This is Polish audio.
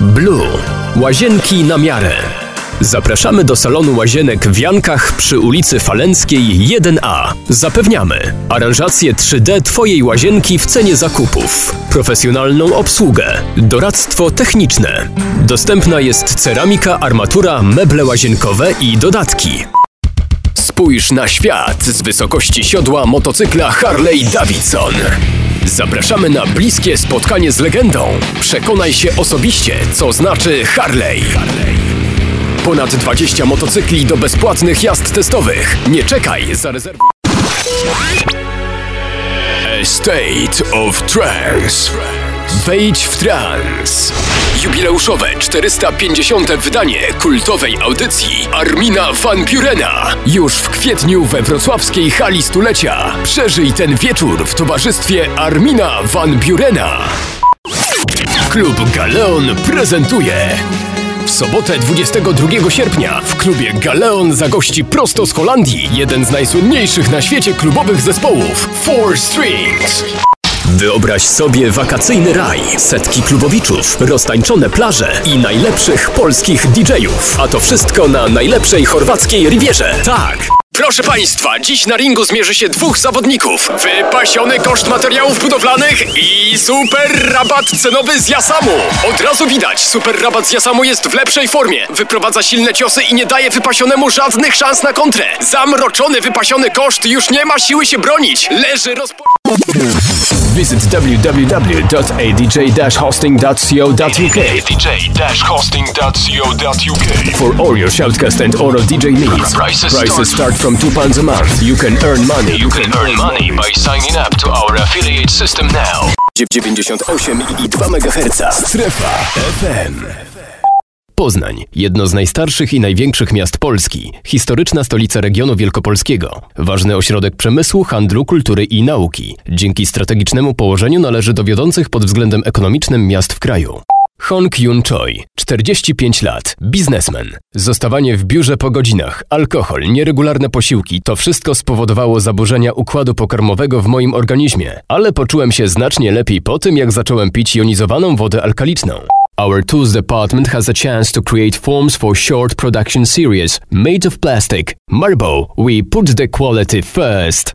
Blue. Łazienki na miarę. Zapraszamy do salonu łazienek w Jankach przy ulicy Falenckiej 1A. Zapewniamy aranżację 3D Twojej łazienki w cenie zakupów, profesjonalną obsługę, doradztwo techniczne. Dostępna jest ceramika, armatura, meble łazienkowe i dodatki. Spójrz na świat z wysokości siodła motocykla Harley Davidson. Zapraszamy na bliskie spotkanie z legendą. Przekonaj się osobiście, co znaczy Harley. Ponad 20 motocykli do bezpłatnych jazd testowych. Nie czekaj, zarezerwuj. A State of Trance. Wejdź w trans. Jubileuszowe 450. wydanie kultowej audycji Armina Van Burena. Już w kwietniu we wrocławskiej hali stulecia. Przeżyj ten wieczór w towarzystwie Armina Van Burena. Klub Galeon prezentuje w sobotę 22 sierpnia w klubie Galeon zagości prosto z Holandii jeden z najsłynniejszych na świecie klubowych zespołów Four Strings. Wyobraź sobie wakacyjny raj, setki klubowiczów, roztańczone plaże i najlepszych polskich DJ-ów. A to wszystko na najlepszej chorwackiej rivierze. Tak! Proszę Państwa, dziś na ringu zmierzy się dwóch zawodników. Wypasiony koszt materiałów budowlanych i super rabat cenowy z Jasamu. Od razu widać, super rabat z Jasamu jest w lepszej formie. Wyprowadza silne ciosy i nie daje wypasionemu żadnych szans na kontrę. Zamroczony wypasiony koszt już nie ma siły się bronić. Leży rozpo... Visit www.adj-hosting.co.uk adj-hosting.co.uk for all your shoutcast and auto DJ needs. Prices Prices start- from 2 pounds a month. You can earn money. You can earn money by signing up to our affiliate system now. 98,2 MHz. Strefa FM. Poznań, jedno z najstarszych i największych miast Polski, historyczna stolica regionu wielkopolskiego, ważny ośrodek przemysłu, handlu, kultury i nauki. Dzięki strategicznemu położeniu należy do wiodących pod względem ekonomicznym miast w kraju. Hong Yun Choi, 45 lat, biznesmen. Zostawanie w biurze po godzinach, alkohol, nieregularne posiłki to wszystko spowodowało zaburzenia układu pokarmowego w moim organizmie, ale poczułem się znacznie lepiej po tym, jak zacząłem pić jonizowaną wodę alkaliczną. Our tools department has a chance to create forms for short production series made of plastic. Marbo, we put the quality first.